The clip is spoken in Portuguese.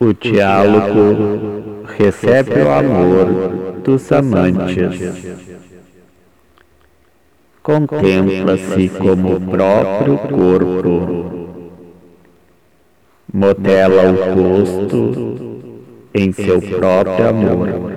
O diálogo recebe o amor dos amantes. Contempla-se como o próprio corpo. Modela o gosto em seu próprio amor.